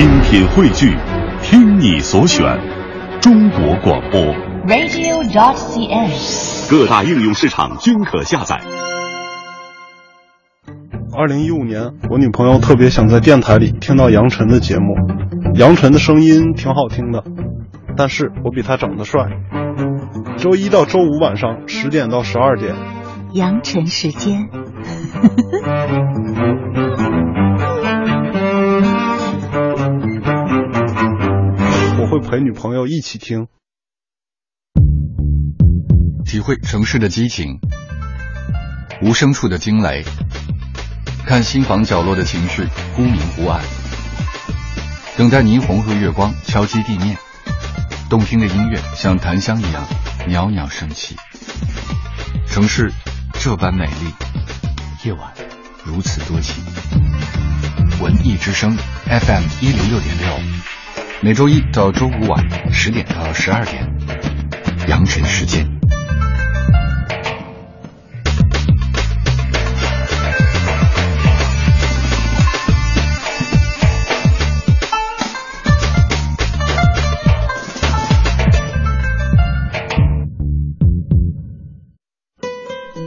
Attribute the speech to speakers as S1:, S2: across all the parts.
S1: 精品汇聚，听你所选，中国广播。
S2: radio.dot.cn，。
S1: 各大应用市场均可下载。
S3: 二零一五年，我女朋友特别想在电台里听到杨晨的节目，杨晨的声音挺好听的，但是我比他长得帅。周一到周五晚上十点到十二点，
S2: 杨晨时间。
S3: 陪女朋友一起听。
S4: 体会城市的激情，无声处的惊雷，看新房角落的情绪忽明忽暗，等待霓虹和月光敲击地面，动听的音乐像檀香一样袅袅升起。城市这般美丽，夜晚如此多情。文艺之声 FM 一零六点六，每周一到周五晚十点到十二点，杨晨时间。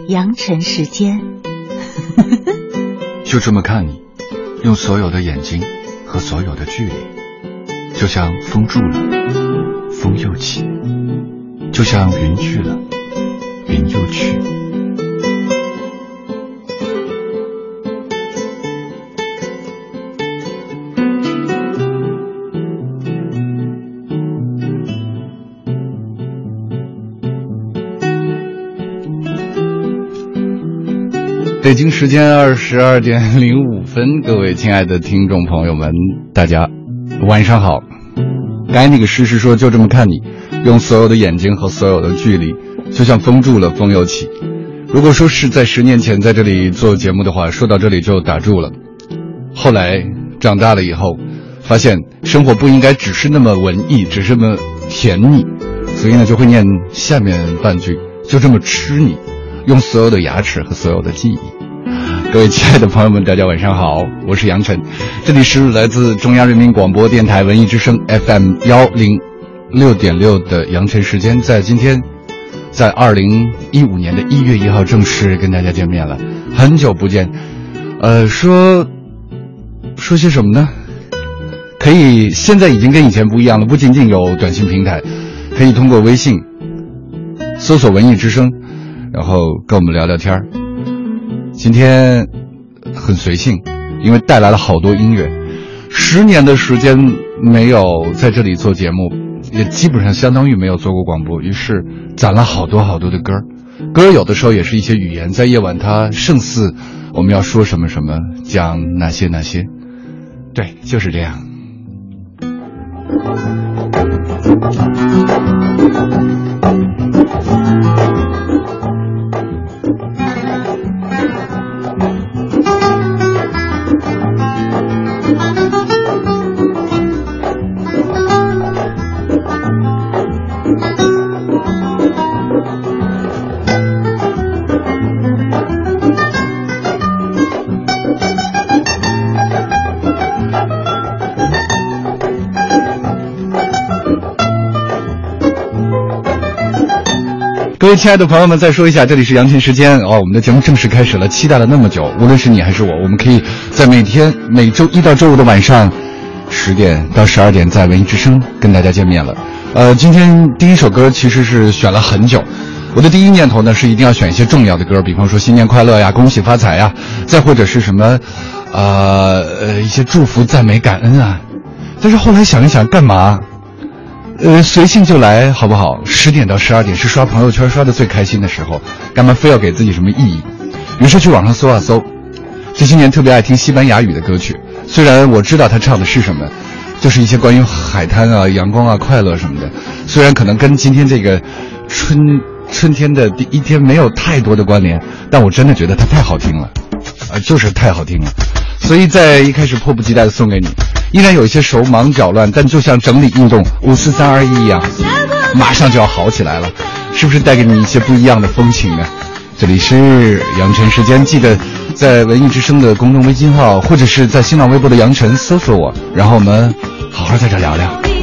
S2: 杨晨时间。
S4: 就这么看你，用所有的眼睛和所有的距离，就像风住了，风又起，就像云去了，云又去。北京时间二十二点零五分，各位亲爱的听众朋友们，大家晚上好。刚才那个诗是说，就这么看你，用所有的眼睛和所有的距离，就像风住了，风又起。如果说是在十年前在这里做节目的话，说到这里就打住了。后来长大了以后，发现生活不应该只是那么文艺，只是那么甜腻，所以呢，就会念下面半句，就这么吃你。用所有的牙齿和所有的记忆，各位亲爱的朋友们，大家晚上好，我是杨晨，这里是来自中央人民广播电台文艺之声 FM 幺零六点六的杨晨时间，在今天，在二零一五年的一月一号正式跟大家见面了，很久不见，呃，说说些什么呢？可以，现在已经跟以前不一样了，不仅仅有短信平台，可以通过微信搜索“文艺之声”。然后跟我们聊聊天儿。今天很随性，因为带来了好多音乐。十年的时间没有在这里做节目，也基本上相当于没有做过广播，于是攒了好多好多的歌。歌有的时候也是一些语言，在夜晚它胜似我们要说什么什么，讲那些那些。对，就是这样。各位亲爱的朋友们，再说一下，这里是杨晨时间哦，我们的节目正式开始了，期待了那么久，无论是你还是我，我们可以在每天每周一到周五的晚上十点到十二点，在文艺之声跟大家见面了。呃，今天第一首歌其实是选了很久，我的第一念头呢是一定要选一些重要的歌，比方说新年快乐呀、恭喜发财呀，再或者是什么，呃呃一些祝福、赞美、感恩啊。但是后来想一想，干嘛？呃，随性就来，好不好？十点到十二点是刷朋友圈刷的最开心的时候，干嘛非要给自己什么意义？于是去网上搜啊搜，这些年特别爱听西班牙语的歌曲，虽然我知道他唱的是什么，就是一些关于海滩啊、阳光啊、快乐什么的，虽然可能跟今天这个春春天的第一天没有太多的关联，但我真的觉得它太好听了，啊、就是太好听了。所以在一开始迫不及待的送给你，依然有一些手忙脚乱，但就像整理运动五四三二一一样，马上就要好起来了，是不是带给你一些不一样的风情呢？这里是杨晨时间，记得在文艺之声的公众微信号或者是在新浪微博的杨晨搜索我，然后我们好好在这聊聊。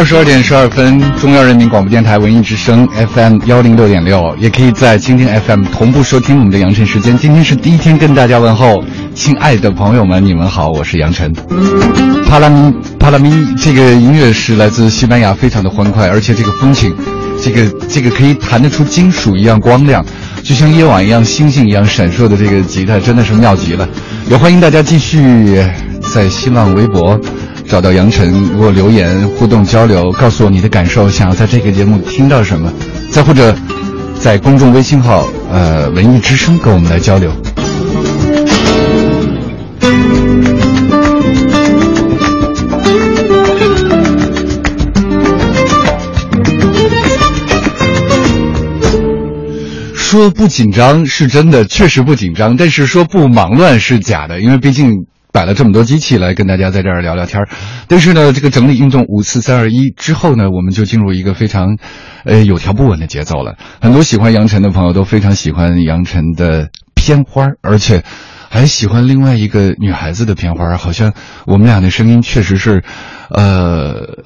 S4: 二十二点十二分，中央人民广播电台文艺之声 FM 幺零六点六，也可以在蜻蜓 FM 同步收听我们的羊晨时间。今天是第一天，跟大家问候，亲爱的朋友们，你们好，我是杨晨。帕拉米帕拉米，这个音乐是来自西班牙，非常的欢快，而且这个风情，这个这个可以弹得出金属一样光亮，就像夜晚一样，星星一样闪烁的这个吉他，真的是妙极了。也欢迎大家继续在新浪微博。找到杨晨，给我留言互动交流，告诉我你的感受，想要在这个节目听到什么，再或者在公众微信号呃文艺之声跟我们来交流。说不紧张是真的，确实不紧张，但是说不忙乱是假的，因为毕竟。摆了这么多机器来跟大家在这儿聊聊天儿但是呢，这个整理运动五四三二一之后呢，我们就进入一个非常，呃，有条不紊的节奏了。很多喜欢杨晨的朋友都非常喜欢杨晨的片花，而且。还喜欢另外一个女孩子的片花，好像我们俩的声音确实是，呃，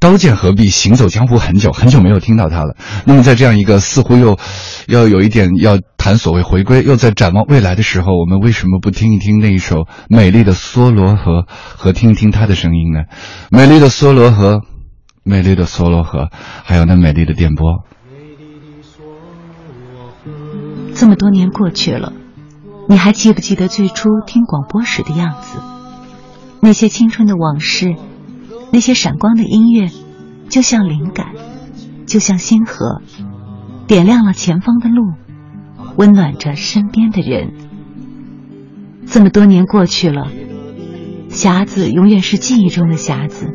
S4: 刀剑合璧，行走江湖很久很久没有听到她了。那么在这样一个似乎又要有一点要谈所谓回归，又在展望未来的时候，我们为什么不听一听那一首美丽的梭罗河和听一听她的声音呢？美丽的梭罗河。美丽的梭罗河，还有那美丽的电波。
S2: 这么多年过去了，你还记不记得最初听广播时的样子？那些青春的往事，那些闪光的音乐，就像灵感，就像星河，点亮了前方的路，温暖着身边的人。这么多年过去了，匣子永远是记忆中的匣子，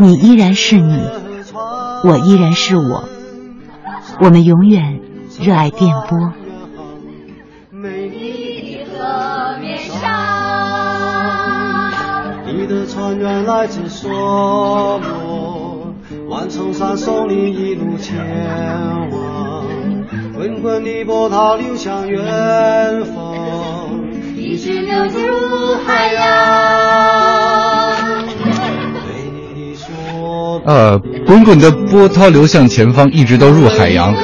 S2: 你依然是你，我依然是我，我们永远。热爱电波。船员来自梭罗，万重山送你一路前往，滚滚的波涛流向远方，一直流入海洋。
S4: 对你说呃，滚滚的波涛流向前方，一直都入海洋。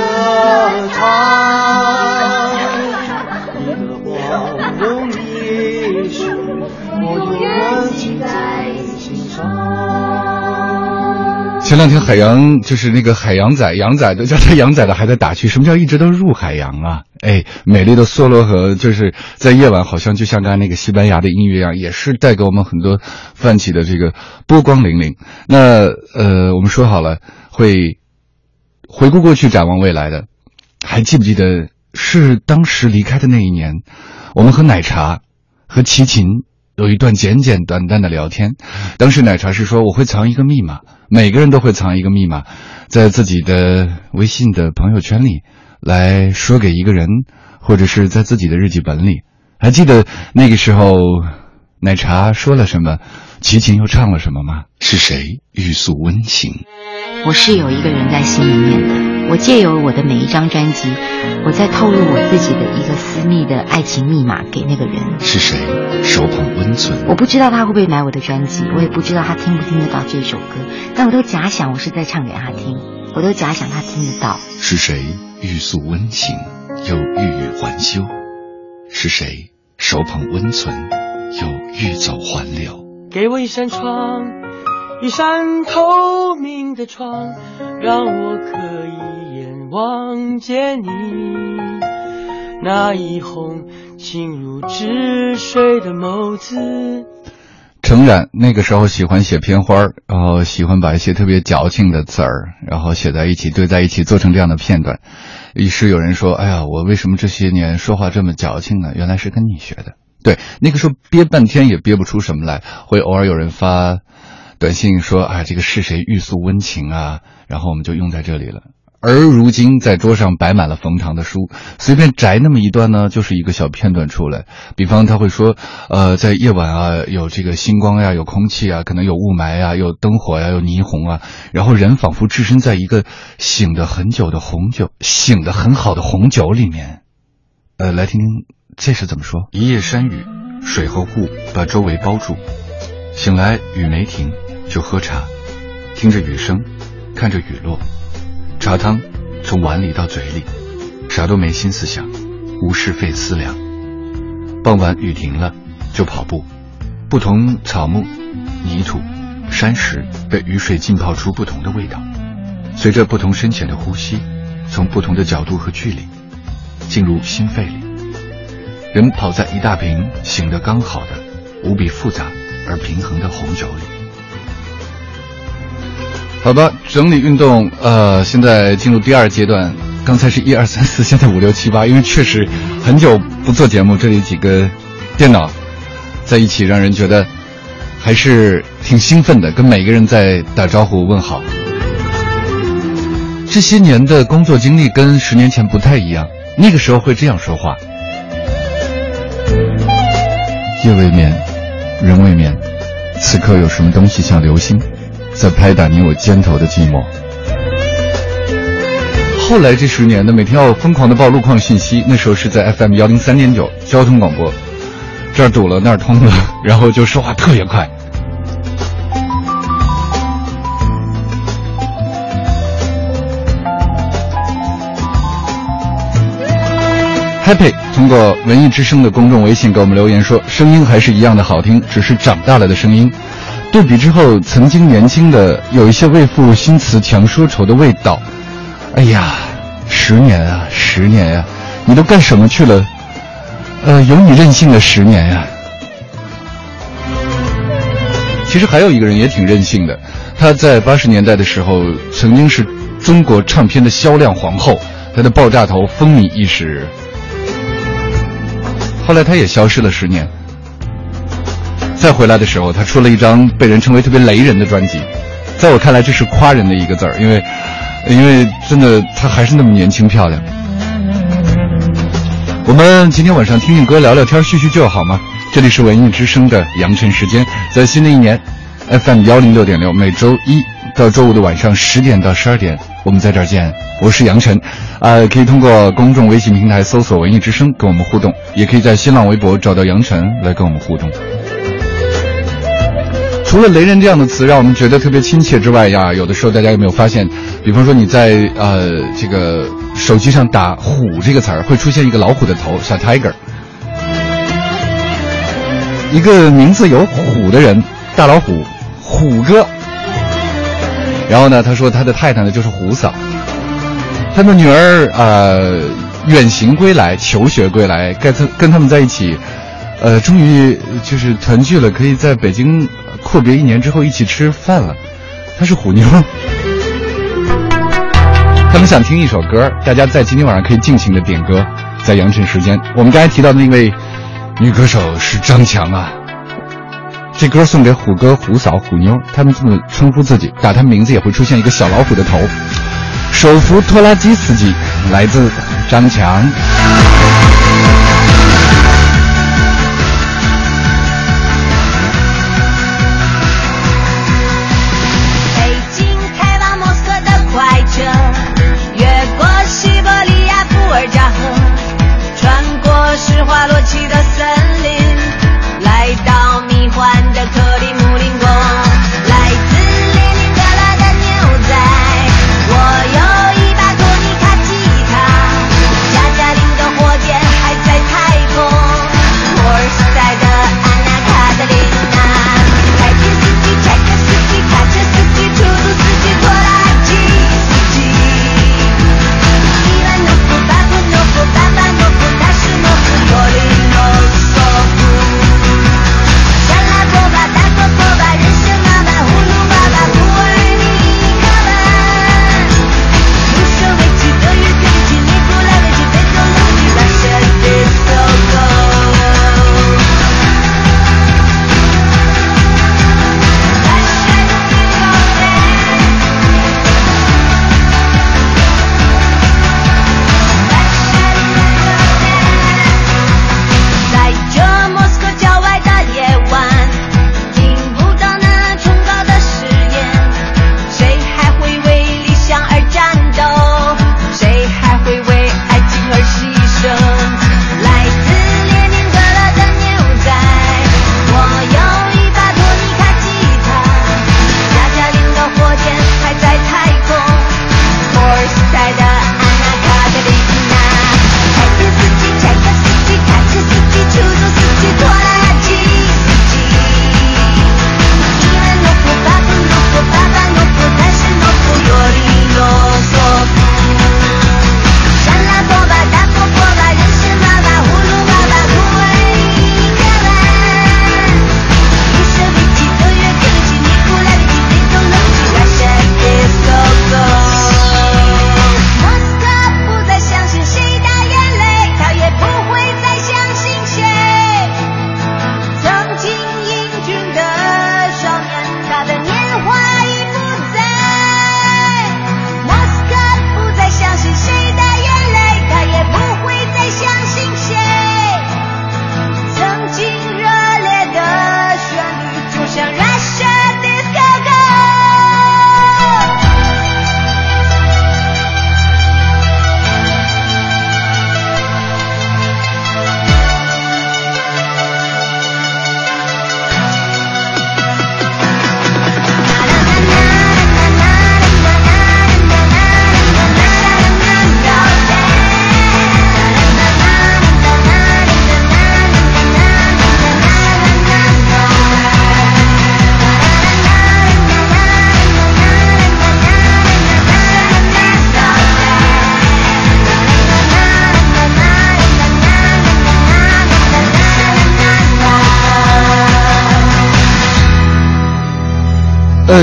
S4: 前两天海洋就是那个海洋仔，洋仔都叫他洋仔的，还在打趣什么叫一直都入海洋啊？哎，美丽的梭罗河就是在夜晚，好像就像刚才那个西班牙的音乐一样，也是带给我们很多泛起的这个波光粼粼。那呃，我们说好了会回顾过去，展望未来的，还记不记得是当时离开的那一年，我们和奶茶和齐秦。有一段简简单单的聊天，当时奶茶是说我会藏一个密码，每个人都会藏一个密码，在自己的微信的朋友圈里来说给一个人，或者是在自己的日记本里。还记得那个时候，奶茶说了什么，齐秦又唱了什么吗？是谁欲诉温情？
S2: 我是有一个人在心里面的，我借由我的每一张专辑，我在透露我自己的一个私密的爱情密码给那个人。
S4: 是谁手捧温存？
S2: 我不知道他会不会买我的专辑，我也不知道他听不听得到这首歌，但我都假想我是在唱给他听，我都假想他听得到。
S4: 是谁欲诉温情，又欲语还休？是谁手捧温存，又欲走还留？
S5: 给我一扇窗。一扇透明的窗，让我可以一眼望见你那一红情如止水的眸子。
S4: 诚然，那个时候喜欢写片花然后喜欢把一些特别矫情的词儿，然后写在一起，堆在一起，做成这样的片段。于是有人说：“哎呀，我为什么这些年说话这么矫情呢？原来是跟你学的。”对，那个时候憋半天也憋不出什么来，会偶尔有人发。短信说：“啊，这个是谁欲诉温情啊？”然后我们就用在这里了。而如今，在桌上摆满了冯唐的书，随便摘那么一段呢，就是一个小片段出来。比方他会说：“呃，在夜晚啊，有这个星光呀，有空气啊，可能有雾霾呀，有灯火呀，有霓虹啊。然后人仿佛置身在一个醒得很久的红酒，醒得很好的红酒里面。”呃，来听听这是怎么说？一夜山雨，水和雾把周围包住，醒来雨没停。就喝茶，听着雨声，看着雨落，茶汤从碗里到嘴里，啥都没心思想，无是费思量。傍晚雨停了，就跑步，不同草木、泥土、山石被雨水浸泡出不同的味道，随着不同深浅的呼吸，从不同的角度和距离，进入心肺里。人跑在一大瓶醒得刚好的、无比复杂而平衡的红酒里。好吧，整理运动，呃，现在进入第二阶段。刚才是一二三四，现在五六七八，因为确实很久不做节目，这里几个电脑在一起，让人觉得还是挺兴奋的，跟每个人在打招呼问好。这些年的工作经历跟十年前不太一样，那个时候会这样说话：夜未眠，人未眠，此刻有什么东西像流星？在拍打你我肩头的寂寞。后来这十年呢，每天要疯狂的报路况信息。那时候是在 FM 幺零三点九交通广播，这儿堵了那儿通了，然后就说话特别快。Happy 通过文艺之声的公众微信给我们留言说，声音还是一样的好听，只是长大了的声音。对比之后，曾经年轻的有一些为赋新词强说愁的味道。哎呀，十年啊，十年呀，你都干什么去了？呃，有你任性的十年呀。其实还有一个人也挺任性的，他在八十年代的时候曾经是中国唱片的销量皇后，他的爆炸头风靡一时。后来他也消失了十年。再回来的时候，他出了一张被人称为特别雷人的专辑，在我看来这是夸人的一个字儿，因为，因为真的他还是那么年轻漂亮。我们今天晚上听听歌、聊聊天、叙叙旧，好吗？这里是文艺之声的扬晨时间，在新的一年，FM 幺零六点六，每周一到周五的晚上十点到十二点，我们在这儿见。我是杨晨，啊，可以通过公众微信平台搜索“文艺之声”跟我们互动，也可以在新浪微博找到杨晨来跟我们互动。除了“雷人”这样的词让我们觉得特别亲切之外呀，有的时候大家有没有发现，比方说你在呃这个手机上打“虎”这个词儿，会出现一个老虎的头，小 tiger。一个名字有“虎”的人，大老虎，虎哥。然后呢，他说他的太太呢就是虎嫂，他的女儿呃远行归来，求学归来，跟他跟他们在一起，呃，终于就是团聚了，可以在北京。阔别一年之后一起吃饭了，她是虎妞。他们想听一首歌，大家在今天晚上可以尽情的点歌，在阳晨时间。我们刚才提到的那位女歌手是张强啊，这歌送给虎哥、虎嫂、虎妞，他们这么称呼自己，打他名字也会出现一个小老虎的头。手扶拖拉机司机来自张强。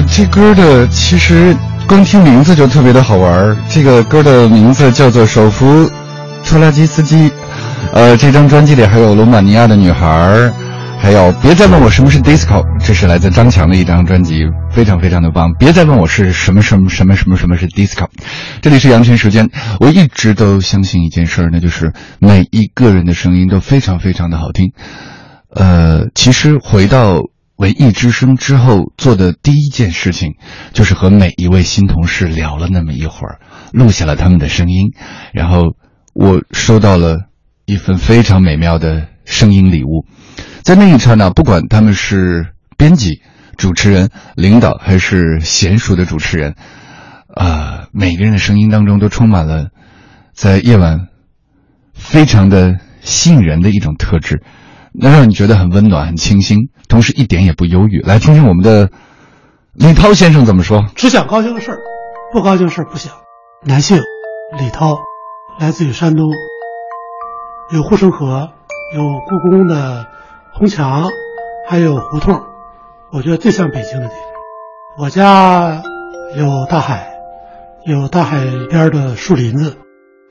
S4: 这歌的其实光听名字就特别的好玩这个歌的名字叫做《手扶拖拉机司机》。呃，这张专辑里还有《罗马尼亚的女孩》，还有别再问我什么是 disco，这是来自张强的一张专辑，非常非常的棒。别再问我是什么什么什么什么什么是 disco。这里是杨晨时间，我一直都相信一件事，那就是每一个人的声音都非常非常的好听。呃，其实回到文艺之声之后做的第一件事情，就是和每一位新同事聊了那么一会儿，录下了他们的声音，然后我收到了。一份非常美妙的声音礼物，在那一刹那，不管他们是编辑、主持人、领导，还是娴熟的主持人，啊，每个人的声音当中都充满了在夜晚非常的吸引人的一种特质，能让你觉得很温暖、很清新，同时一点也不忧郁。来听听我们的李涛先生怎么说：
S6: 只想高兴的事儿，不高兴的事儿不想。男性，李涛，来自于山东。有护城河，有故宫的红墙，还有胡同，我觉得最像北京的地方。我家有大海，有大海边的树林子，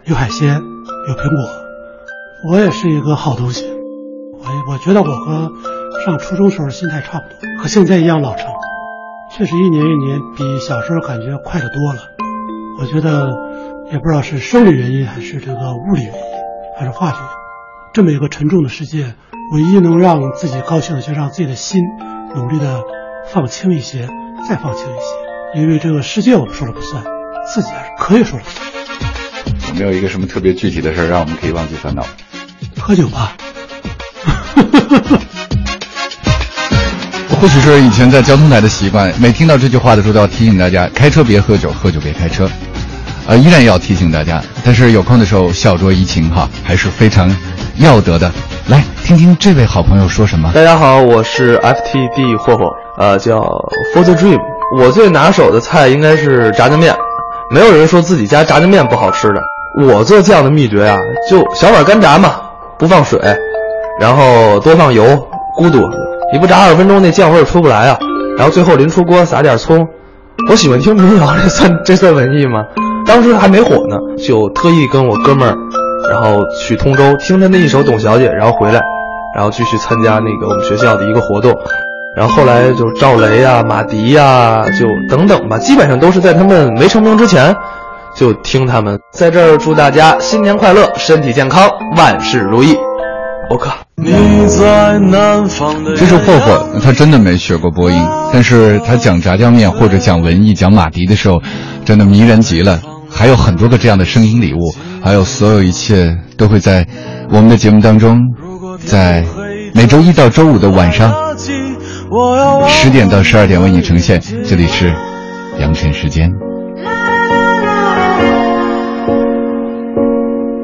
S6: 有海鲜，有苹果。我也是一个好东西。我我觉得我和上初中时候心态差不多，和现在一样老成。确实一年一年比小时候感觉快得多了。我觉得也不知道是生理原因还是这个物理原因。还是化学，这么一个沉重的世界，唯一能让自己高兴的，就让自己的心努力的放轻一些，再放轻一些。因为这个世界我们说了不算，自己还是可以说了不算。
S4: 有没有一个什么特别具体的事儿，让我们可以忘记烦恼？
S6: 喝酒吧。
S4: 或许是以前在交通台的习惯，每听到这句话的时候，都要提醒大家：开车别喝酒，喝酒别开车。呃，依然要提醒大家，但是有空的时候小酌怡情哈，还是非常要得的。来听听这位好朋友说什么。
S7: 大家好，我是 FTD 霍霍，呃，叫 For the Dream。我最拿手的菜应该是炸酱面，没有人说自己家炸酱面不好吃的。我做酱的秘诀呀，就小碗干炸嘛，不放水，然后多放油，咕嘟，你不炸二十分钟那酱味儿出不来啊。然后最后临出锅撒点葱。我喜欢听民谣，这算 这算文艺吗？当时还没火呢，就特意跟我哥们儿，然后去通州听他那一首《董小姐》，然后回来，然后继续参加那个我们学校的一个活动，然后后来就赵雷呀、马迪呀，就等等吧，基本上都是在他们没成名之前，就听他们。在这儿祝大家新年快乐，身体健康，万事如意。我靠！
S4: 这是霍霍，他真的没学过播音，但是他讲炸酱面或者讲文艺、讲马迪的时候，真的迷人极了。还有很多个这样的声音礼物，还有所有一切都会在我们的节目当中，在每周一到周五的晚上十点到十二点为你呈现。这里是阳晨时间。